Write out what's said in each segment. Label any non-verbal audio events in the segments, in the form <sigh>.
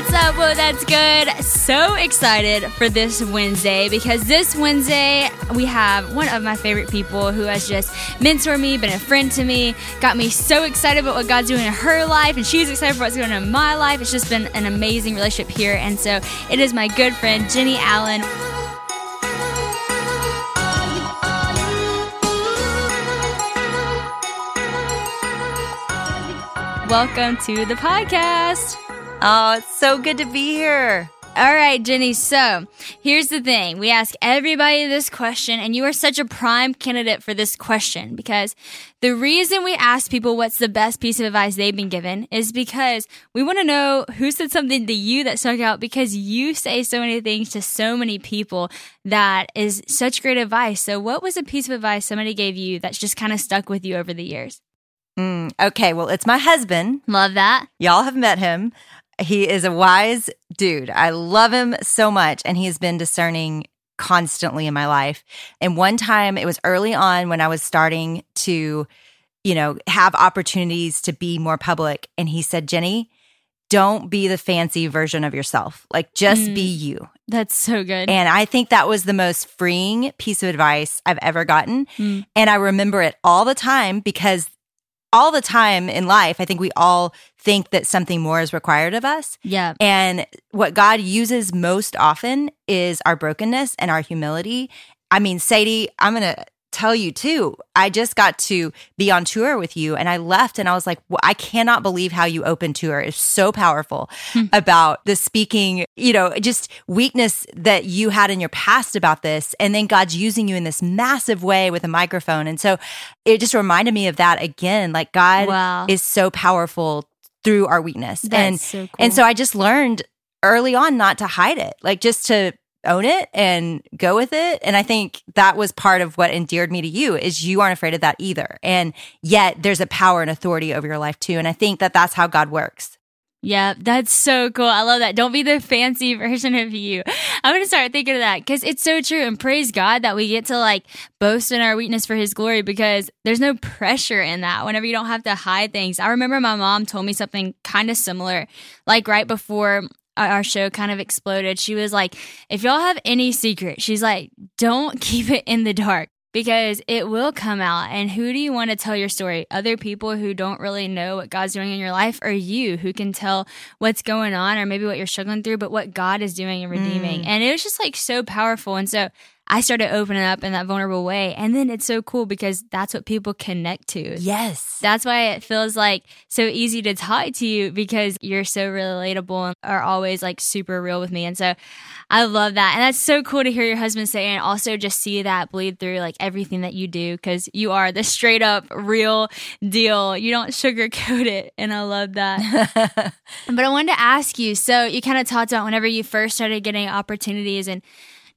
What's up? Well, that's good. So excited for this Wednesday because this Wednesday we have one of my favorite people who has just mentored me, been a friend to me, got me so excited about what God's doing in her life, and she's excited for what's going on in my life. It's just been an amazing relationship here. And so it is my good friend, Jennie Allen. Welcome to the podcast. Oh, it's so good to be here. All right, Jennie. So here's the thing. We ask everybody this question, and you are such a prime candidate for this question because the reason we ask people what's the best piece of advice they've been given is because we want to know who said something to you that stuck out because you say so many things to so many people that is such great advice. So, what was a piece of advice somebody gave you that's just kind of stuck with you over the years? Mm, okay, well, it's my husband. Love that. Y'all have met him. He is a wise dude. I love him so much, and he has been discerning constantly in my life. And one time, it was early on when I was starting to, you know, have opportunities to be more public. And he said, Jennie, don't be the fancy version of yourself. Like, just mm, be you. That's so good. And I think that was the most freeing piece of advice I've ever gotten. Mm. And I remember it all the time because all the time in life, I think we all think that something more is required of us. Yeah. And what God uses most often is our brokenness and our humility. I mean, Sadie, I'm going to tell you too, I just got to be on tour with you and I left and I was like, well, I cannot believe how you open tour is so powerful hmm. about the speaking, you know, just weakness that you had in your past about this. And then God's using you in this massive way with a microphone. And so it just reminded me of that again. Like God wow. is so powerful through our weakness. That's and so cool. and so I just learned early on not to hide it. Like just to own it and go with it. And I think that was part of what endeared me to you is you aren't afraid of that either. And yet there's a power and authority over your life too. And I think that that's how God works. Yeah, that's so cool. I love that. Don't be the fancy <laughs> version of you. I'm going to start thinking of that because it's so true. And praise God that we get to like boast in our weakness for his glory because there's no pressure in that whenever you don't have to hide things. I remember my mom told me something kind of similar, like right before our show kind of exploded, she was like, if y'all have any secret, she's like, don't <laughs> keep it in the dark because it will come out. And who do you want to tell your story? Other people who don't really know what God's doing in your life, or you who can tell what's going on, or maybe what you're struggling through, but what God is doing and redeeming. Mm. And it was just like so powerful. And so I started opening up in that vulnerable way. And then it's so cool because that's what people connect to. Yes. That's why it feels like so easy to talk to you because you're so relatable and are always like super real with me. And so I love that. And that's so cool to hear your husband say and also just see that bleed through like everything that you do because you are the straight up real deal. You don't sugarcoat it. And I love that. <laughs> but I wanted to ask you so you kind of talked about whenever you first started getting opportunities and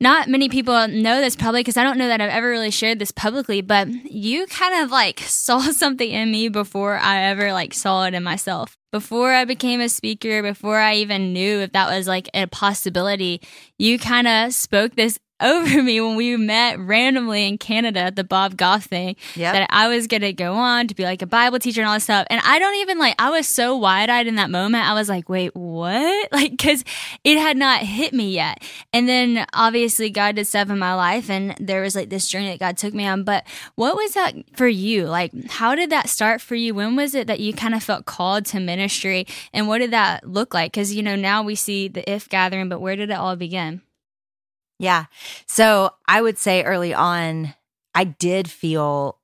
not many people know this probably because I don't know that I've ever really shared this publicly, but you kind of like <laughs> saw something in me before I ever like saw it in myself. Before I became a speaker, before I even knew if that was like a possibility, you kind of spoke this <laughs> over me when we met randomly in Canada at the Bob Goff thing yep. that I was gonna go on to be like a Bible teacher and all this stuff. And I don't even like, I was so wide eyed in that moment. I was like, wait, what? <laughs> Like, cause it had not hit me yet. And then obviously God did stuff in my life and there was like this journey that God took me on. But what was that for you? Like, how did that start for you? When was it that you kind of felt called to ministry? And what did that look like? Cause, you know, now we see the IF:Gathering, but where did it all begin? Yeah. So I would say early on, I did feel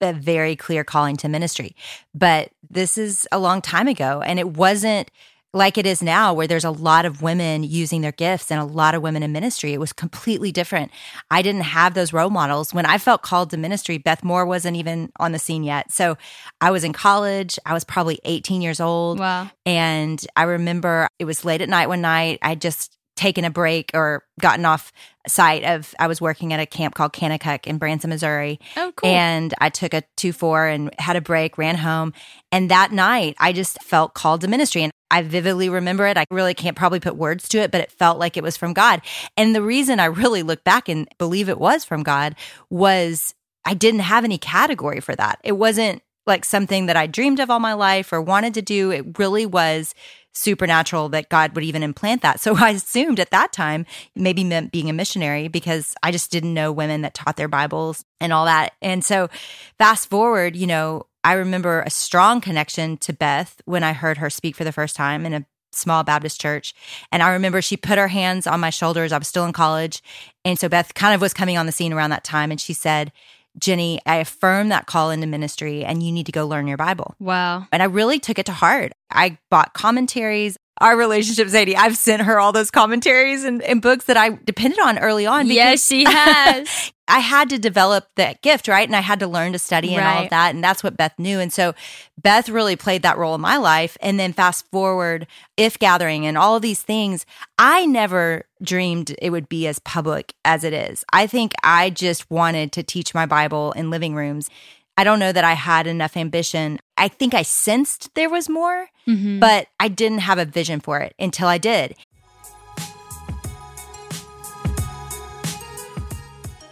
a very clear calling to ministry, but this is a long time ago. And it wasn't like it is now, where there's a lot of women using their gifts and a lot of women in ministry. It was completely different. I didn't have those role models. When I felt called to ministry, Beth Moore wasn't even on the scene yet. So I was in college. I was probably 18 years old. Wow. And I remember it was late at night one night. I just taken a break or gotten off site of I was working at a camp called Kanakuk in Branson, Missouri. Oh, cool. And I took a two four and had a break, ran home. And that night I just felt called to ministry. And I vividly remember it. I really can't probably put words to it, but it felt like it was from God. And the reason I really look back and believe it was from God was I didn't have any category for that. It wasn't like something that I dreamed of all my life or wanted to do. It really was supernatural that God would even implant that. <laughs> So I assumed at that time maybe meant being a missionary because I just didn't know women that taught their Bibles and all that. And so fast forward, you know, I remember a strong connection to Beth when I heard her speak for the first time in a small Baptist church. And I remember she put her hands on my shoulders. I was still in college. And so Beth kind of was coming on the scene around that time. And she said, Jennie, I affirm that call into ministry and you need to go learn your Bible. Wow. And I really took it to heart. I bought commentaries. Our relationship, Sadie, I've sent her all those commentaries and, and books that I depended on early on. Yes, she <laughs> has. I had to develop that gift, right? And I had to learn to study and all of that. And that's what Beth knew. And so Beth really played that role in my life. And then fast forward, IF:Gathering and all of these things, I never dreamed it would be as public as it is. I think I just wanted to teach my Bible in living rooms. I don't know that I had enough ambition. I think I sensed there was more, Mhm. but I didn't have a vision for it until I did.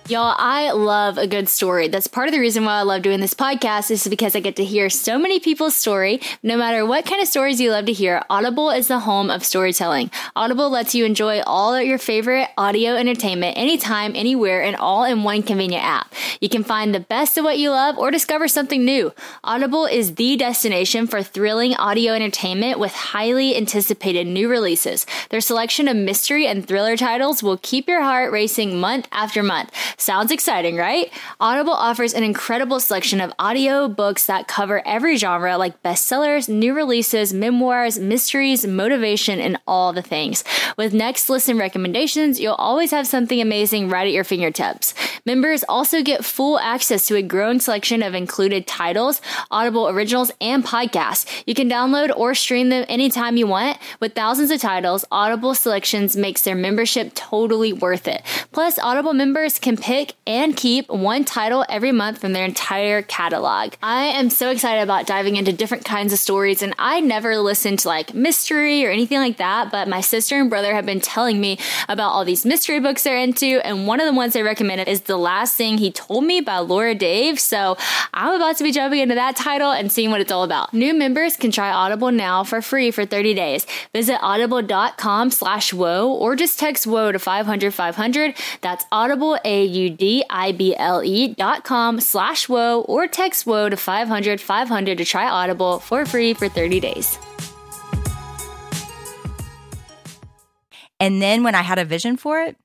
Y'all, I love a good story. That's part of the reason why I love doing this podcast is because I get to hear so many people's story. No matter what kind of stories you love to hear, Audible is the home of storytelling. Audible lets you enjoy all of your favorite audio entertainment anytime, anywhere, and all in one convenient app. You can find the best of what you love or discover something new. Audible is the destination for thrilling audio entertainment with highly anticipated new releases. Their selection of mystery and thriller titles will keep your heart racing month after month. Sounds exciting, right? Audible offers an incredible selection of audio books that cover every genre like bestsellers, new releases, memoirs, mysteries, motivation, and all the things. With next listen recommendations, you'll always have something amazing right at your fingertips. Members also get full access to a growing selection of included titles, Audible originals, and podcasts. You can download or stream them anytime you want. With thousands of titles, Audible Selections makes their membership totally worth it. Plus, Audible members can pick and keep one title every month from their entire catalog. I am so excited about diving into different kinds of stories, and I never listened to like mystery or anything like that, but my sister and brother have been telling me about all these mystery books they're into, and one of the ones they recommended is The Last Thing He Told Me by Laura Dave. So I'm about to be jumping into that title and seeing what it's all about. New members can try Audible now for free for 30 days. Visit audible.com slash whoa or just text whoa to 500 500. That's audible, A-U-D-I-B-L-E E dot com slash whoa or text whoa to 500 500 to try Audible for free for 30 days. And then when I had a vision for it,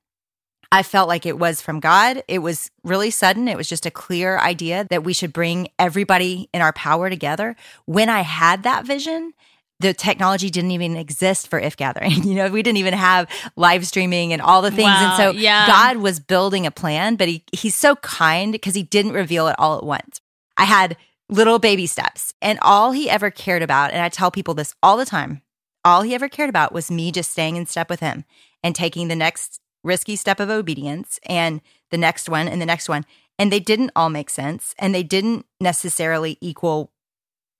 I felt like it was from God. It was really sudden. It was just a clear idea that we should bring everybody in our power together. When I had that vision, the technology didn't even exist for IF:Gathering. <laughs> You know, we didn't even have live streaming and all the things. Wow, and so yeah. God was building a plan, but he he's so kind because he didn't reveal it all at once. I had little baby steps and all he ever cared about, and I tell people this all the time, all he ever cared about was me just staying in step with him and taking the next risky step of obedience and the next one and the next one. And they didn't all make sense and they didn't necessarily equal,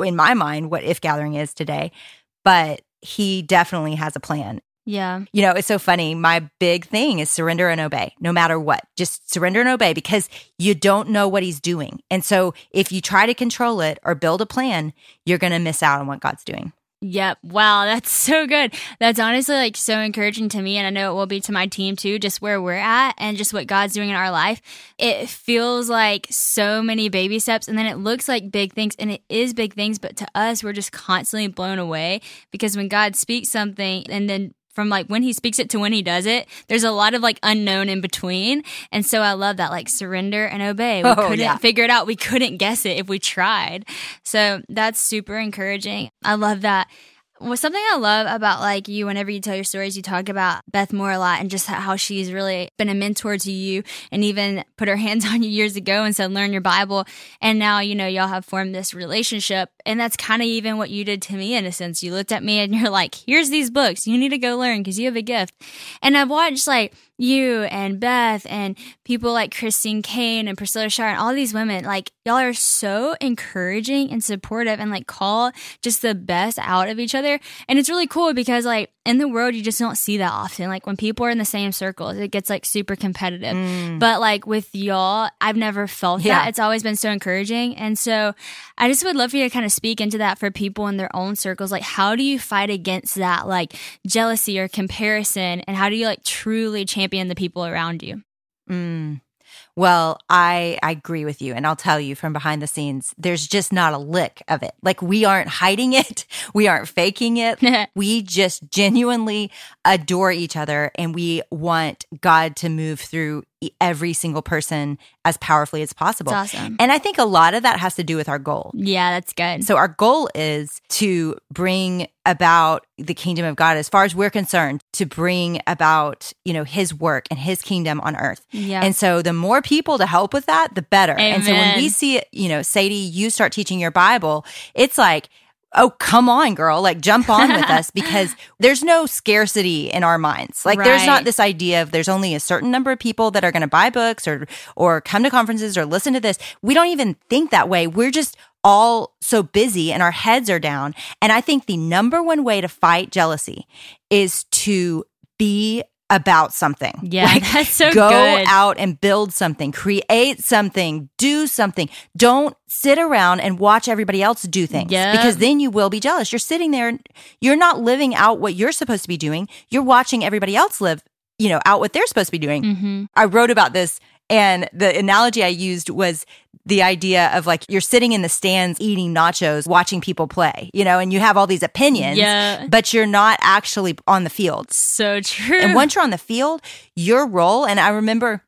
in my mind, what IF:Gathering is today. But he definitely has a plan. Yeah. You know, it's so funny. My big thing is surrender and obey, no matter what. Just surrender and obey because you don't know what he's doing. And so if you try to control it or build a plan, you're going to miss out on what God's doing. Yep. Wow, that's so good. That's honestly like so encouraging to me and I know it will be to my team too, just where we're at and just what God's doing in our life. It feels like so many baby steps and then it looks like big things and it is big things, but to us we're just constantly blown away because when God speaks something and then from like when he speaks it to when he does it, there's a lot of like unknown in between. And so I love that, like surrender and obey. We Oh, couldn't yeah. figure it out. We couldn't guess it if we tried. So that's super encouraging. I love that. Well, something I love about like you, whenever you tell your stories, you talk about Beth Moore a lot and just how she's really been a mentor to you and even put her <laughs> hands on you years ago and said, learn your Bible. And now, you know, y'all have formed this relationship. And that's kind of even what you did to me in a sense. You looked at me and you're like, here's these books. You need to go learn because you have a gift. And I've watched like, you and Beth and people like Christine Caine and Priscilla Shirer and all these women, like y'all are so encouraging and supportive and like call just the best out of each other. And it's really cool because like in the world, you just don't see that often. Like when people are in the same circles, it gets like super competitive. Mm. But like with y'all, I've never felt yeah. that. It's always been so encouraging. And so I just would love for you to kind of speak into that for people in their own circles. Like, how do you fight against that, like jealousy or comparison? And how do you like truly champion the people around you? Mm. Well, I, I agree with you. And I'll tell you from behind the scenes, there's just not a lick of it. Like we aren't hiding it. <laughs> We aren't faking it. <laughs> we just genuinely adore each other and we want God to move through every single person as powerfully as possible. awesome. And I think a lot of that has to do with our goal. Yeah, that's good. So our goal is to bring about the kingdom of God as far as we're concerned, to bring about, you know, his work and his kingdom on earth. Yeah. And so the more people to help with that, the better. Amen. And so when we see, you know, Sadie, you start teaching your Bible, it's like oh, come on, girl, like jump on with us <laughs> because there's no scarcity in our minds. Like right. there's not this idea of there's only a certain number of people that are going to buy books or, or come to conferences or listen to this. We don't even think that way. We're just all so busy and our heads are down. And I think the number one way to fight jealousy is to be about something. Yeah, like, <laughs> that's so go good. out and build something, create something, do something. Don't sit around and watch everybody else do things because then you will be jealous. You're sitting there, you're not living out what you're supposed to be doing. You're watching everybody else live, you know, out what they're supposed to be doing. Mm-hmm. I wrote about this and the analogy I used was the idea of like you're sitting in the stands eating nachos, watching people play, you know, and you have all these opinions, yeah. but you're not actually on the field. So true. And once you're on the field, your role, and I remember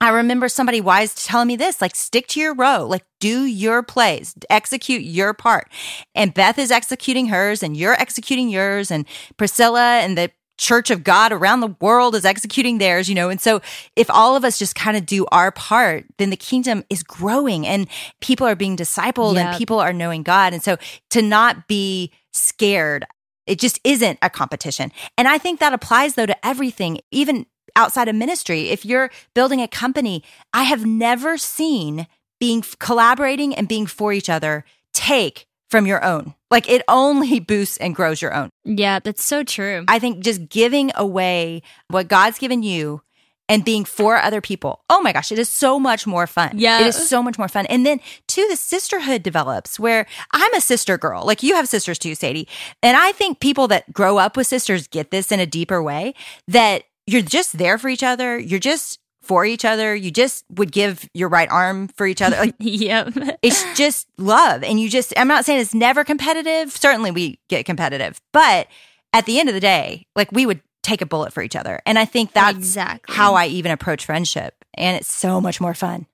I remember somebody wise telling me this like, stick to your row, like, do your plays, execute your part. And Beth is executing hers, and you're executing yours, and Priscilla and the church of God around the world is executing theirs, you know. And so if all of us just kind of do our part, then the kingdom is growing and people are being discipled yep. and people are knowing God. And so to not be scared, it just isn't a competition. And I think that applies though to everything, even outside of ministry. If you're building a company, I have never seen being collaborating and being for each other take from your own. Like it only <laughs> boosts and grows your own. Yeah, that's so true. I think just giving away what God's given you and being for other people. Oh my gosh, it is so much more fun. Yeah. It is so much more fun. And then too, the sisterhood develops where I'm a sister girl. Like you have sisters too, Sadie. And I think people that grow up with sisters get this in a deeper way that you're just there for each other. You're just for each other. You just would give your right arm for each other. Like, <laughs> yep. it's just love. And you just, I'm not saying it's never competitive. Certainly we get competitive. But at the end of the day, like we would take a bullet for each other. And I think that's exactly. how I even approach friendship. And it's so much more fun.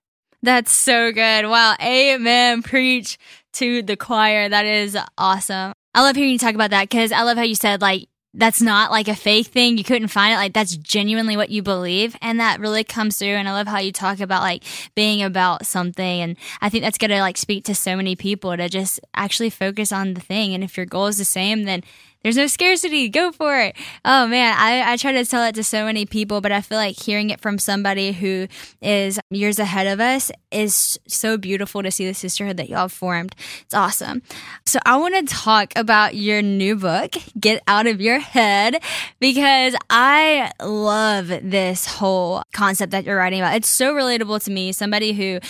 That's so good. Wow. Amen. Preach to the choir. That is awesome. I love hearing you talk about that because I love how you said, like, that's not like a fake thing. You couldn't find it. Like that's genuinely what you believe. And that really comes through. And I love how you talk about like being about something. And I think that's going to like speak to so many people to just actually focus on the thing. And if your goal is the same, then there's no scarcity. Go for it. Oh man, I, I try to tell it to so many people, but I feel like hearing it from somebody who is years ahead of us is so beautiful to see the sisterhood that y'all formed. It's awesome. So I want to talk about your new book, Get Out of Your Head, because I love this whole concept that you're writing about. It's so relatable to me, somebody who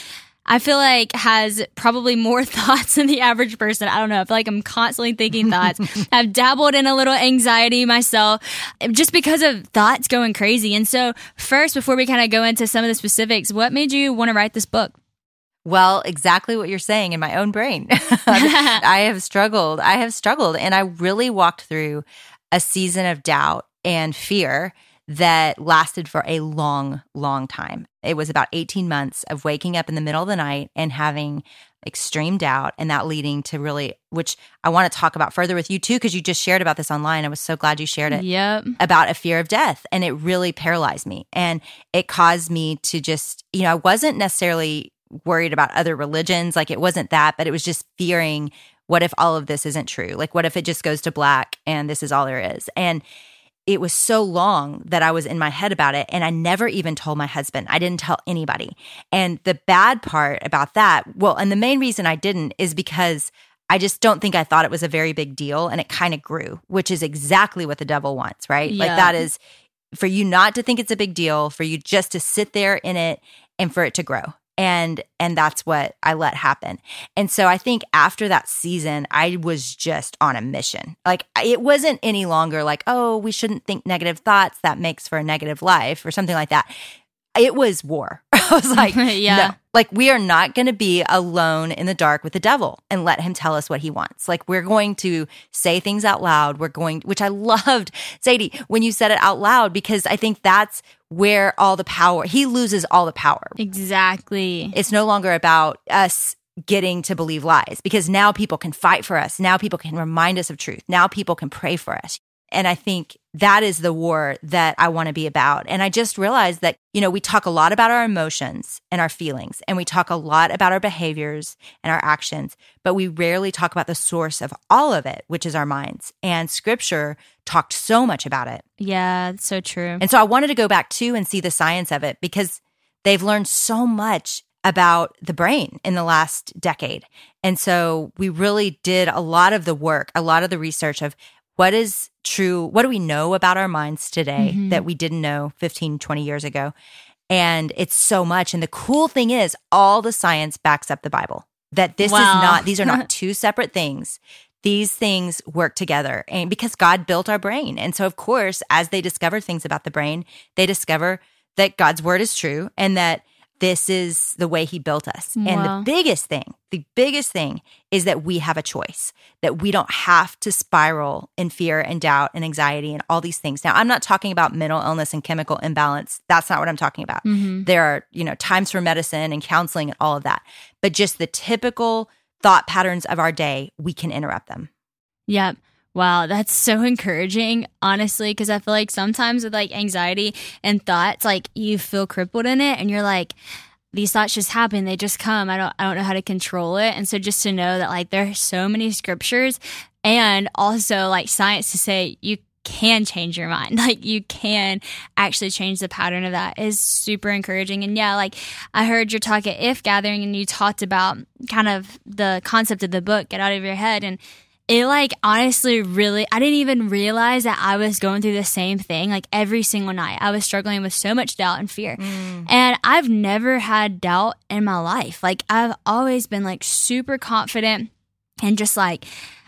I feel like has probably more <laughs> thoughts than the average person. I don't know. I feel like I'm constantly thinking thoughts. <laughs> I've dabbled in a little anxiety myself just because of thoughts going crazy. And so, first, before we kind of go into some of the specifics, what made you want to write this book? Well, exactly what you're saying in my own brain. <laughs> I have struggled. I have struggled. And I really walked through a season of doubt and fear that lasted for a long, long time. It was about 18 months of waking up in the middle of the night and having extreme doubt and that leading to really which I want to talk about further with you too because you just shared about this online. I was so glad you shared it. Yep. About a fear of death and it really paralyzed me and it caused me to just, you know, I wasn't necessarily worried about other religions, like it wasn't that, but it was just fearing what if all of this isn't true? Like what if it just goes to black and this is all there is? And it was so long that I was in my head about it. And I never even told my husband. I didn't tell anybody. And the bad part about that, well, and the main reason I didn't is because I just don't think I thought it was a very big deal. And it kind of grew, which is exactly what the devil wants, right? Yeah. Like that is for you not to think it's a big deal, for you just to sit there in it and for it to grow and and that's what I let happen. And so I think after that season I was just on a mission. Like it wasn't any longer like, "Oh, we shouldn't think negative thoughts that makes for a negative life" or something like that. It was war. <laughs> I was like, <laughs> Yeah. no. Like we are not going to be alone in the dark with the devil and let him tell us what he wants. Like we're going to say things out loud. We're going which I <laughs> loved, Sadie, when you said it out loud because I think that's where all the power he loses all the power Exactly. it's no longer about us getting to believe lies because now people can fight for us. Now people can remind us of truth. Now people can pray for us. And I think that is the war that I want to be about. And I just realized that, you know, we talk a lot about our emotions and our feelings, and we talk a lot about our behaviors and our actions, but we rarely talk about the source of all of it, which is our minds. And scripture talked so much about it. Yeah, it's so true. And so I wanted to go back to and see the science of it because they've learned so much about the brain in the last decade. And so we really did a lot of the work, a lot of the research of what is true, what do we know about our minds today Mhm. that we didn't know 15, 20 years ago. And it's so much. And the cool thing is, all the science backs up the Bible. That this Wow. is not, these are not <laughs> two separate things. These things work together. And because God built our brain. And so, of course, as they discover things about the brain, they discover that God's word is true and that this is the way he built us. And the biggest thing, the biggest thing is that we have a choice, that we don't have to spiral in fear and doubt and anxiety and all these things. Now, I'm not talking about mental illness and chemical imbalance. That's not what I'm talking about. Mhm. There are, you know, times for medicine and counseling and all of that. But just the typical thought patterns of our day, we can interrupt them. Yep. Wow, that's so encouraging, honestly, because I feel like sometimes with like anxiety and thoughts, like you feel crippled in it and you're like, these thoughts just happen, they just come. I don't I don't know how to control it. And so just to know that like there are so many scriptures and also like science to say you can change your mind. <laughs> Like you can actually change the pattern of that is super encouraging. And yeah, like I heard your talk at IF:Gathering and you talked about kind of the concept of the book, Get Out of Your Head. And it like honestly really I didn't even realize that I was going through the same thing like every single night. I was struggling with so much doubt and fear. Mm. And I've never had doubt in my life. Like I've always been like super confident and just like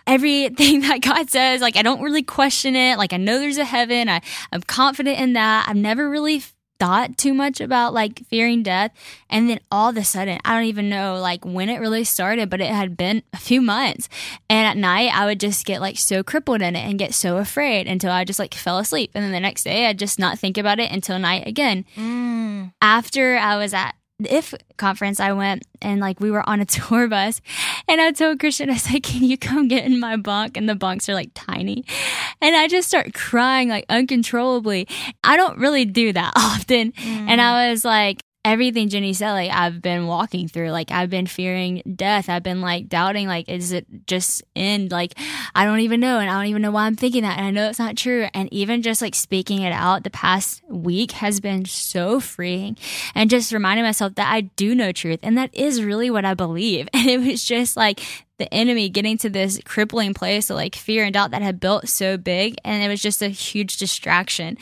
everything <laughs> that God says, like I don't really question it. Like I know there's a heaven. I, I'm confident in that. I've never really thought too much about like fearing death. And then all of a sudden, I don't even know like when it really started, but it had been a few months. And at night, I would just get like so crippled in it and get so afraid until I just like fell asleep. And then the next day, I'd just not think about it until night again mm. after I was at IF conference, I went and like we were on a <laughs> tour bus, and I told Christian, I said, "Can you come get in my bunk?" And the bunks are like tiny, and I just start crying like uncontrollably. I don't really do that <laughs> often, and I mm. was like. Everything Jennie said, like I've been walking through, like I've been fearing death. I've been like doubting, like is it just end? Like I don't even know, and I don't even know why I'm thinking that, and I know it's not true. And even just like speaking it out, the past week has been so freeing, and just reminding myself that I do know truth, and that is really what I believe. <laughs> And it was just like the enemy getting to this crippling place of like fear and doubt that had built so big, and it was just a huge distraction.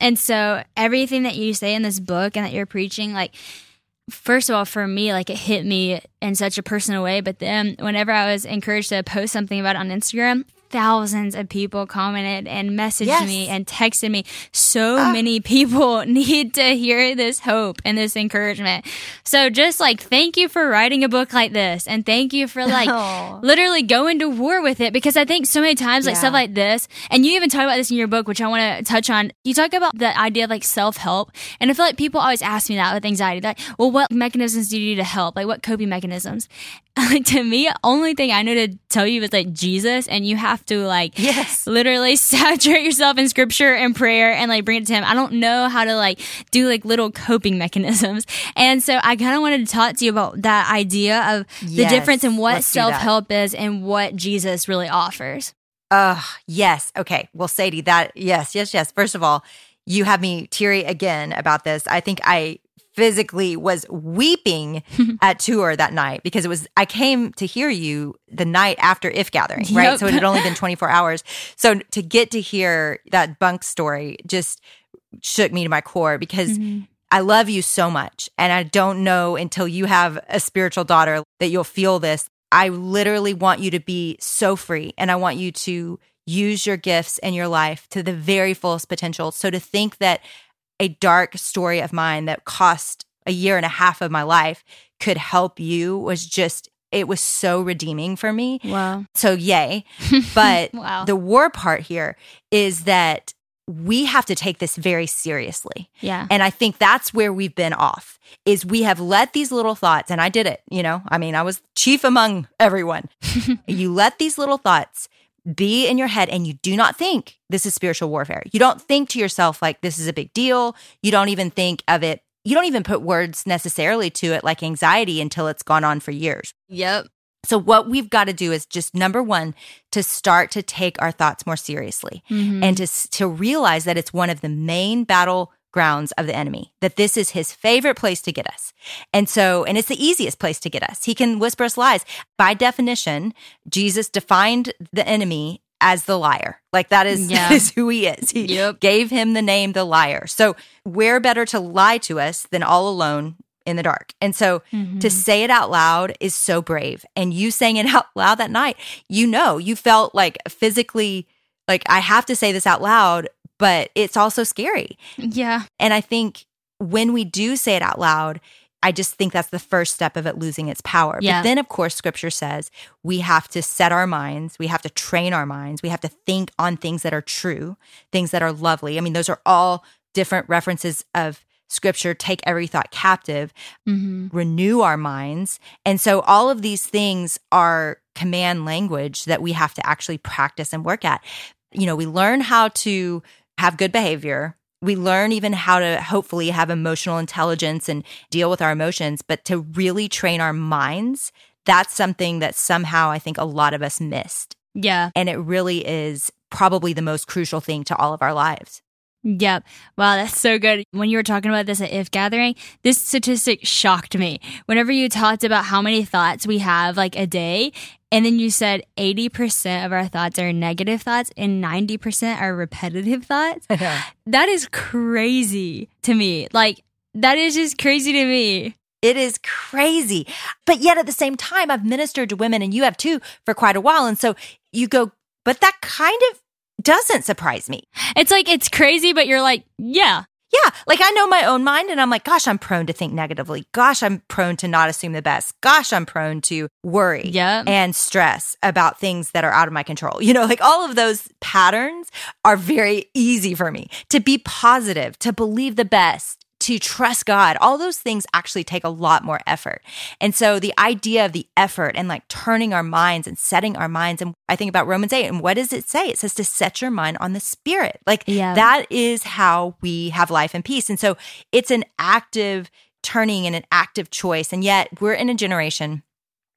And so everything that you say in this book and that you're preaching, like first of all, for me, like it hit me in such a personal way. But then whenever I was encouraged to post something about it on Instagram, thousands of people commented and messaged Yes. me and texted me. So ah. many people <laughs> need to hear this hope and this encouragement. So just like thank you for writing a book like this and thank you for like <laughs> Oh. literally going to war with it because I think so many times like Yeah. stuff like this and you even talk about this in your book which I want to touch on. You talk about the idea of like self-help and I feel like people always ask me that with anxiety like well what mechanisms do you do to help? Like what coping mechanisms? <laughs> to me, only thing I know to tell you is like Jesus, and you have to like Yes. literally <laughs> saturate yourself in scripture and prayer and like bring it to him. I don't know how to like do like little coping <laughs> mechanisms. And so I kind of wanted to talk to you about that idea of the Yes, difference in what let's do that. self help is and what Jesus really offers. Uh, yes. Okay. Well, Sadie, that, yes, yes, yes. First of all, you have me teary again about this. I think I physically was weeping <laughs> at tour that night because it was I came to hear you the night after IF:Gathering, right? Yep. So it had only been 24 hours. So to get to hear that bunk story just shook me to my core because Mhm. I love you so much and I don't know until you have a spiritual daughter that you'll feel this. I literally want you to be so free and I want you to use your gifts in your life to the very fullest potential. So to think that a dark story of mine that cost a year and a half of my life could help you was just it was so redeeming for me. Wow. So yay. <laughs> But Wow. the war part here is that we have to take this very seriously. Yeah. And I think that's where we've been off is we have let these little thoughts and I did it, you know. I mean, I was chief among everyone. <laughs> you let these little thoughts be in your head and you do not think this is spiritual warfare. You don't think to yourself like this is a big deal. You don't even think of it. You don't even put words necessarily to it like anxiety until it's gone on for years. Yep. So what we've got to do is just number 1 to start to take our thoughts more seriously Mhm. and to to realize that it's one of the main battle grounds of the enemy that this is his favorite place to get us and so and it's the easiest place to get us he can whisper us lies by definition jesus defined the enemy as the liar like that is, <laughs> Yeah. that is who he is he Yep. gave him the name the liar so where better to lie to us than all alone in the dark and so Mhm. to say it out loud is so brave. And you saying it <laughs> out loud that night, you know, you felt like physically like I have to say this out loud, but it's also scary. yeah. And I think when we do say it out loud, I just think that's the first step of it losing its power. Yeah. But then, of course, scripture says we have to set our minds, we have to train our minds, we have to think on things that are true, things that are lovely. I mean, those are all different references of scripture. Take every thought captive hmm renew our minds. And so all of these things are command language that we have to actually practice and work at. You know, we learn how to have good behavior. We learn even how to hopefully have emotional intelligence and deal with our emotions, but to really train our minds, that's something that somehow I think a lot of us missed. Yeah. And it really is probably the most crucial thing to all of our lives. Yep. Wow, that's so good. When you were talking about this at IF:Gathering, this statistic shocked me. Whenever you talked about how many thoughts we have like a day, and then you said 80% of our thoughts are negative thoughts and 90% are repetitive thoughts. <laughs> That is crazy to me. Like, that is just crazy to me. It is crazy. But yet at the same time, I've ministered to women and you have too for quite a while. And so you go, but that kind of doesn't surprise me. It's like, it's crazy, but you're like, yeah. Yeah. Like I know my own mind and I'm like, gosh, I'm prone to think negatively. Gosh, I'm prone to not assume the best. Gosh, I'm prone to worry Yep. and stress about things that are out of my control. You know, like all of those patterns are very easy for me to be positive, to believe the best, to trust God. All those things actually take a lot more effort. And so the idea of the effort and like turning our minds and setting our minds, and I think about Romans 8, and what does it say? It says to set your mind on the spirit. Like Yeah. that is how we have life and peace. And so it's an active turning and an active choice. And yet we're in a generation,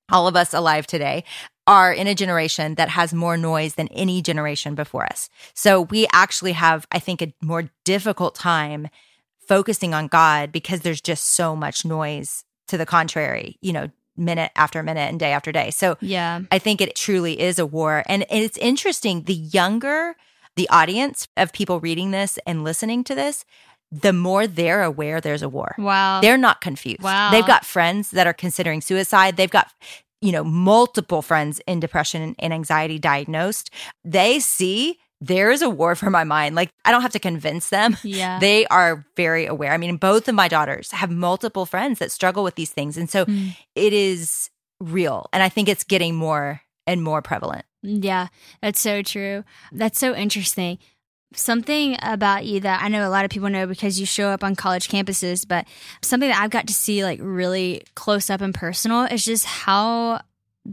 all of us alive today, are in a generation that has more noise than any generation before us. So we actually have, I think, a more difficult time focusing on God because there's just so much noise to the contrary, you know, minute after minute and day after day. So Yeah. I think it truly is a war. And it's interesting, the younger the audience of people reading this and listening to this, the more they're aware there's a war. Wow. They're not confused. Wow. They've got friends that are considering suicide. They've got, you know, multiple friends in depression and anxiety diagnosed. They see there is a war for my mind. Like, I don't have to convince them. yeah. <laughs> They are very aware. I mean, both of my daughters have multiple friends that struggle with these things. And so Mm. it is real. And I think it's getting more and more prevalent. Yeah, that's so true. That's so interesting. Something about you that I know a lot of people know because you show up on college campuses, but something that I've got to see like really close up and personal is just how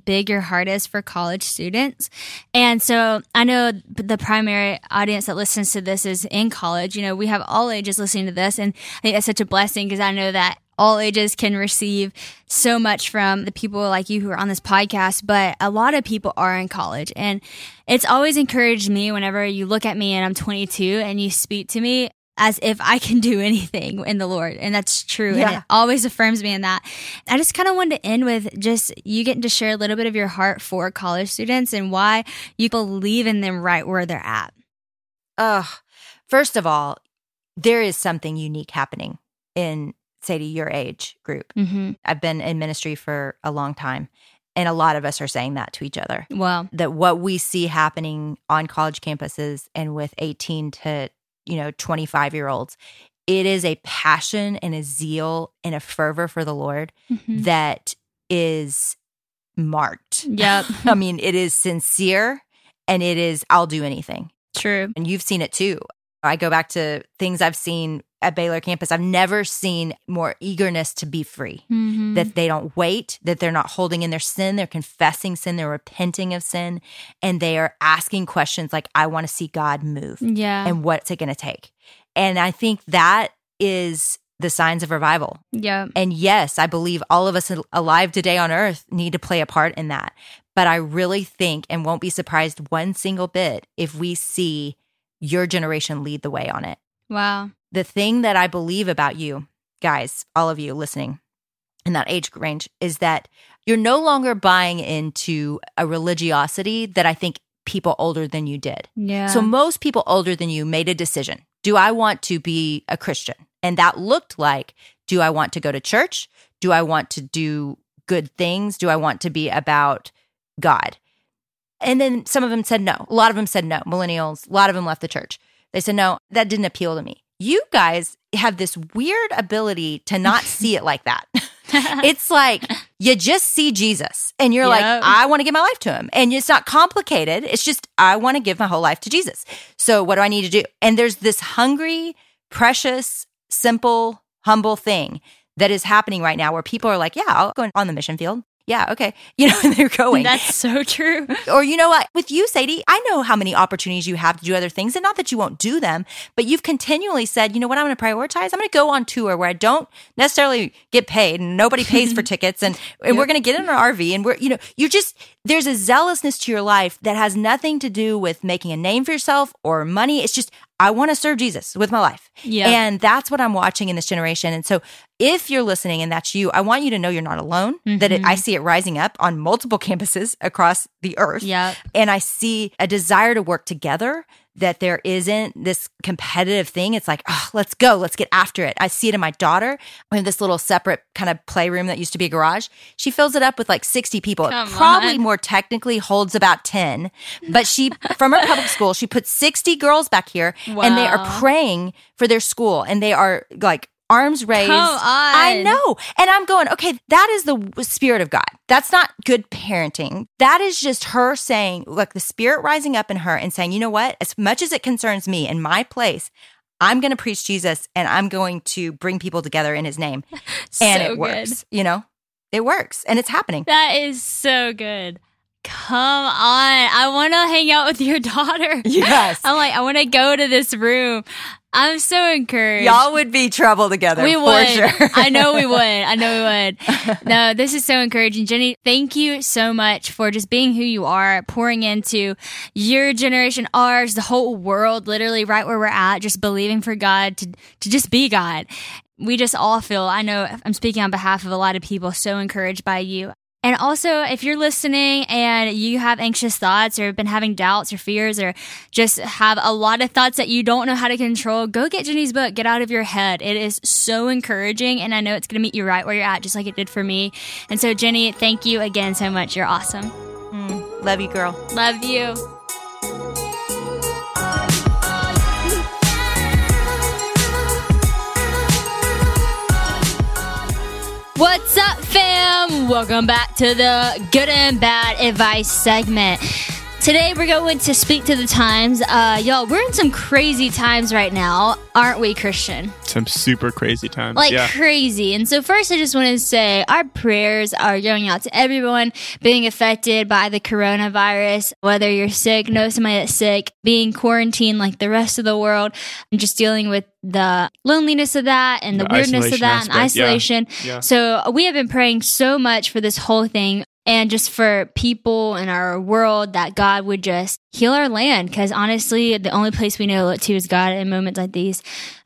big your heart is for college students. And so I know the primary audience that listens to this is in college. You know, we have all ages listening to this. And I think that's such a blessing because I know that all ages can receive so much from the people like you who are on this podcast, but a lot of people are in college. And it's always encouraged me whenever you look at me and I'm 22 and you speak to me as if I can do anything in the Lord. And that's true. Yeah. And it always affirms me in that. I just kind of wanted to end with just you getting to share a little bit of your heart for college students and why you believe in them right where they're at. Ugh. First of all, there is something unique happening in, say, to your age group. Mm-hmm. I've been in ministry for a long time, and a lot of us are saying that to each other. Well, That what we see happening on college campuses and with 18 to, you know, 25 year olds, it is a passion and a zeal and a fervor for the Lord mhm. that is marked. yep, <laughs> I mean, it is sincere and it is, I'll do anything. true. And you've seen it too. I go back to things I've seen at Baylor campus. I've never seen more eagerness to be free. Mhm. That they don't wait, that they're not holding in their sin, they're confessing sin, they're repenting of sin, and they are asking questions like, I want to see God move. yeah, And what's it going to take? And I think that is the signs of revival. yeah, And yes, I believe all of us alive today on earth need to play a part in that. But I really think and won't be surprised one single bit if we see your generation lead the way on it. wow, The thing that I believe about you, guys, all of you listening in that age range, is that you're no longer buying into a religiosity that I think people older than you did. yeah. So most people older than you made a decision. Do I want to be a Christian? And that looked like, do I want to go to church? Do I want to do good things? Do I want to be about God? And then some of them said no. A lot of them said no. Millennials, a lot of them left the church. They said, no, that didn't appeal to me. You guys have this weird ability to not <laughs> see it like that. <laughs> it's like you just see Jesus and you're like, I want to give my life to him. And it's not complicated. It's just, I want to give my whole life to Jesus. So what do I need to do? And there's this hungry, precious, simple, humble thing that is happening right now where people are like, yeah, I'll go on the mission field. Yeah, okay. <laughs> You know, and they're going. That's so true. or you know what? With you, Sadie, I know how many opportunities you have to do other things, and not that you won't do them, but you've continually said, you know what, I'm going to prioritize. I'm going to go on tour where I don't necessarily get paid, and nobody pays for <laughs> tickets, and, and we're going to get in an RV, and we're, you know, you're just there's a zealousness to your life that has nothing to do with making a name for yourself or money. It's just I want to serve Jesus with my life. Yeah. And that's what I'm watching in this generation. And so if you're listening and that's you, I want you to know you're not alone, that it, I mm-hmm. see it rising up on multiple <laughs> campuses across the earth. Yep. And I see a desire to work together, that there isn't this competitive thing. It's like, oh, let's go, let's get after it. I see it in my daughter. We have this little separate kind of playroom that used to be a garage. She fills it up with like 60 people. Come it probably on. more technically holds about 10. But she, <laughs> from her public school, she puts 60 girls back here and they are praying for their school and they are like, Arms raised. I know. And I'm going, okay, that is the spirit of God. That's not good parenting. That is just her saying, look, the spirit rising up in her and saying, you know what? As much as it concerns me in my place, I'm going to preach Jesus and I'm going to bring people together in his name. <laughs> And So it good. works. You know, it works and it's happening. That is so good. Come on. I want to hang out with your <laughs> daughter. Yes. I'm like, I want to go to this room. I'm so encouraged. Y'all would be trouble together. we for would. Sure. <laughs> I know we would. I know we would. <laughs> No, this is so encouraging. Jennie, thank you so much for just being who you are, pouring into your generation, ours, the whole world, literally right where we're at, just believing for God to, to just be God. We just all feel, I know I'm speaking on behalf of a lot of people, so encouraged by you. And also, if you're listening and you have anxious thoughts or have been having doubts or fears or just have a lot of thoughts that you don't know how to control, go get Jennie's book, Get Out of Your Head. It is so encouraging, and I know it's going to meet you right where you're at, just like it did for me. And so, Jennie, thank you again so much. You're awesome. Mm, love you, girl. Love you. What's up, fam? Welcome back to the good and bad advice segment. Today we're going to speak to the times. Uh, y'all, we're in some crazy times right now, aren't we, Christian? Some super crazy times. Like yeah. crazy. And so first I just want to say our prayers are going out to everyone being affected by the coronavirus, whether you're sick, know somebody that's sick, being quarantined like the rest of the world, and just dealing with the loneliness of that and the, The weirdness of that and aspect, yeah. isolation. Yeah. So we have been praying so much for this whole thing and just for people in our world that God would just heal our land. Cause honestly, the only place we know to is God in moments like these.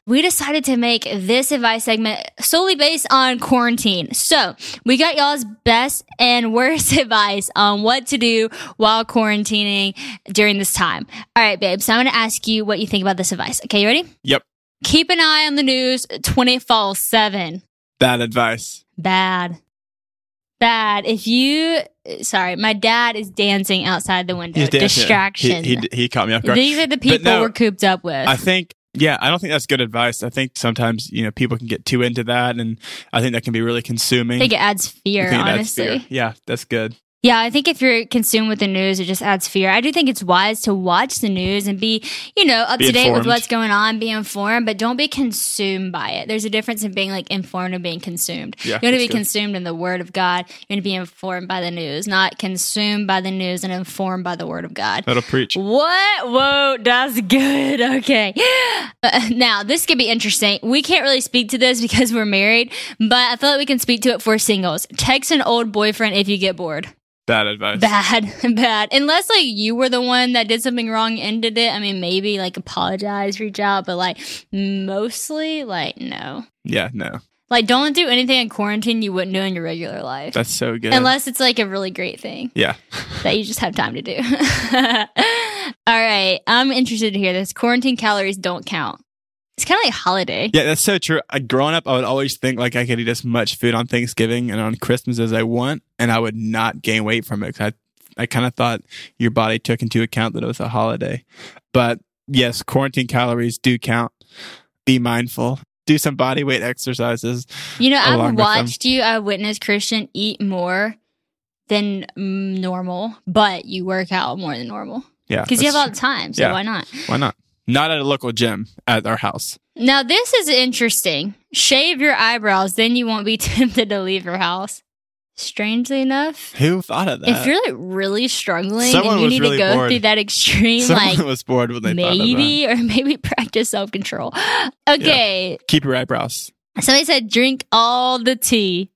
We decided to make this advice segment solely based on quarantine. So we got y'all's best and worst <laughs> advice on what to do while quarantining during this time. All right, babe. So I'm going to ask you what you think about this advice. Okay, you ready? Yep. Keep an eye on the news 24 7. Bad advice. Bad. Bad. If you, sorry, my dad is dancing outside the window. He's. Distraction. He, he, he caught me off guard. These are the people no, we're cooped up with. I think, yeah, I don't think that's good advice. I think sometimes, you know, people can get too into that and I think that can be really consuming. I think it adds fear, it adds honestly. fear. Yeah, that's good. Yeah, I think if you're consumed with the news, it just adds fear. I do think it's wise to watch the news and be, you know, up Be to date with what's going on, be informed, but don't be consumed by it. There's a difference in being like informed and being consumed. Yeah, you want to be good. consumed in the word of God. You're going to be informed by the news, not consumed by the news and informed by the word of God. That'll preach. What? Whoa, that's good. <laughs> Okay. Uh, now, this could be interesting. We can't really speak to this <laughs> because we're married, but I feel like we can speak to it for singles. Text an old boyfriend if you get bored. Bad advice. Bad, <laughs> bad. Unless like you were the one that did something wrong, ended it. I mean, maybe like apologize, reach out, but like mostly like no. Yeah, no. Like don't do anything in quarantine you wouldn't do in your regular life. That's so good. Unless it's like a really great thing yeah. <laughs> that you just have time to do. <laughs> All right. I'm interested to hear this. Quarantine calories don't count. It's kind of like a holiday. Yeah, that's so true. I, growing up, I would always think like I could eat as much food on Thanksgiving and on Christmas as I want, and I would not gain weight from it. I, I kind of thought your body took into account that it was a holiday. But yes, quarantine calories do count. Be mindful. Do some body weight exercises. You know, I've watched you, I witnessed Christian eat more than normal, but you work out more than normal Yeah, because you have all the time. So Yeah. why not? Why not? Not at a local gym at our house. Now, this is interesting. Shave your eyebrows, then you won't be <laughs> tempted to leave your house. Strangely enough, Who thought of that? if you're like really struggling Someone and you was need really to go bored. through that extreme, Someone like was bored when they thought of that. maybe <laughs> or maybe practice self control. Okay, Keep your eyebrows. somebody said drink all the tea.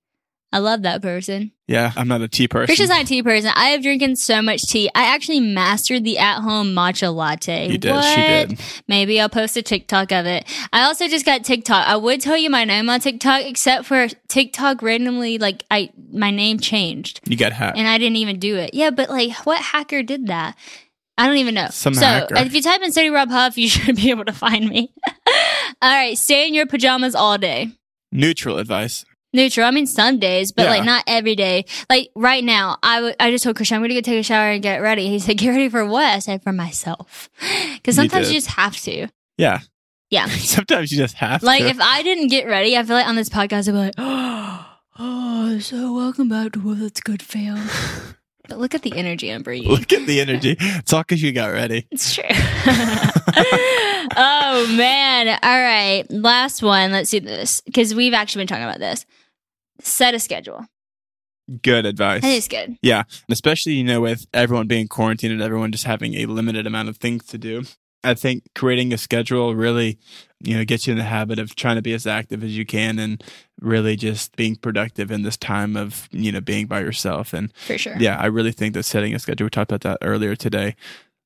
I love that person. Yeah, I'm not a tea person. Christian's not a tea person. I have drinking so much tea. I actually mastered the at home matcha latte. You did. What? She did. Maybe I'll post a TikTok of it. I also just got TikTok. I would tell you my name on TikTok, except for TikTok randomly, like I my name changed You got hacked. and I didn't even do it. Yeah, but like, what hacker did that? I don't even know. Some so hacker. if you type in Sadie Rob Huff, you <laughs> should be able to find me. <laughs> all right, stay in your pajamas all day. Neutral advice. Neutral. I mean, some days, but Yeah. like not every day. Like right now, I w- I just told Christian I'm gonna go take a shower and get ready. He said, "Get ready for what?" I said, "For myself," <laughs> because sometimes you just have to. Yeah. Yeah. <laughs> Sometimes you just have to. Like to. if I didn't get ready, I feel like on this podcast I'd be like, <gasps> "Oh, so welcome back to What's Good Fam." <laughs> but look at the energy I'm bringing. Look at the energy. It's all because you got ready. It's true. oh man! All right, last one. Let's do this because we've actually been talking about this. Set a schedule. Good advice. I it's good. Yeah. Especially, you know, with everyone being quarantined and everyone just having a limited amount of things to do. I think creating a schedule really, you know, gets you in the habit of trying to be as active as you can and really just being productive in this time of, you know, being by yourself. And For sure. yeah, I really think that setting a schedule, we talked about that earlier today,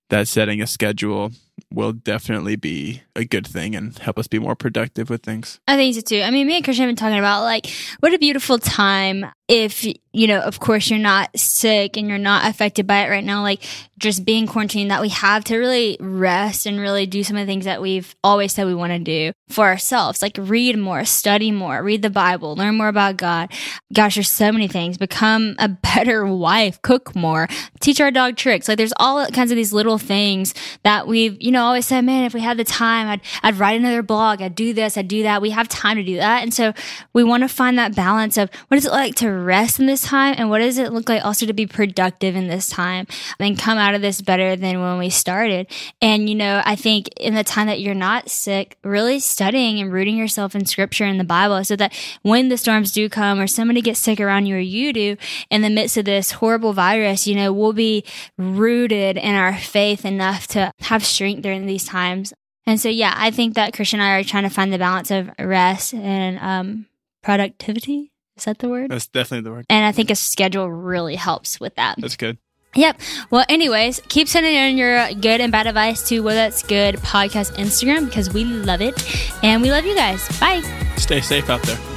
that setting a schedule will definitely be a good thing and help us be more productive with things. I think so too. I mean, me and Christian have been talking about like what a beautiful time if you know, of course, you're not sick and you're not affected by it right now. Like just being quarantined, that we have to really rest and really do some of the things that we've always said we want to do for ourselves. Like read more, study more, read the Bible, learn more about God. Gosh, there's so many things. Become a <laughs> better wife, cook more, teach our dog tricks. Like there's all kinds of these little things that we've you know, I always said, man, if we had the time, I'd, I'd write another blog. I'd do this. I'd do that. We have time to do that. And so we want to find that balance of what does it like to rest in this time? And what does it look like also to be productive in this time and come out of this better than when we started? And, you know, I think in the time that you're not sick, really studying and rooting yourself in scripture and the Bible so that when the storms do come or somebody gets sick around you or you do in the midst of this horrible virus, you know, we'll be rooted in our faith enough to have strength during these times. And so, yeah, I think that Christian and I are trying to find the balance of rest and um, productivity. Is that the word? That's definitely the word. And I think a schedule really helps with that. That's good. Yep. Well, anyways, keep sending in your good and bad advice to Whoa That's Good podcast Instagram because we love it. And we love you guys. Bye. Stay safe out there.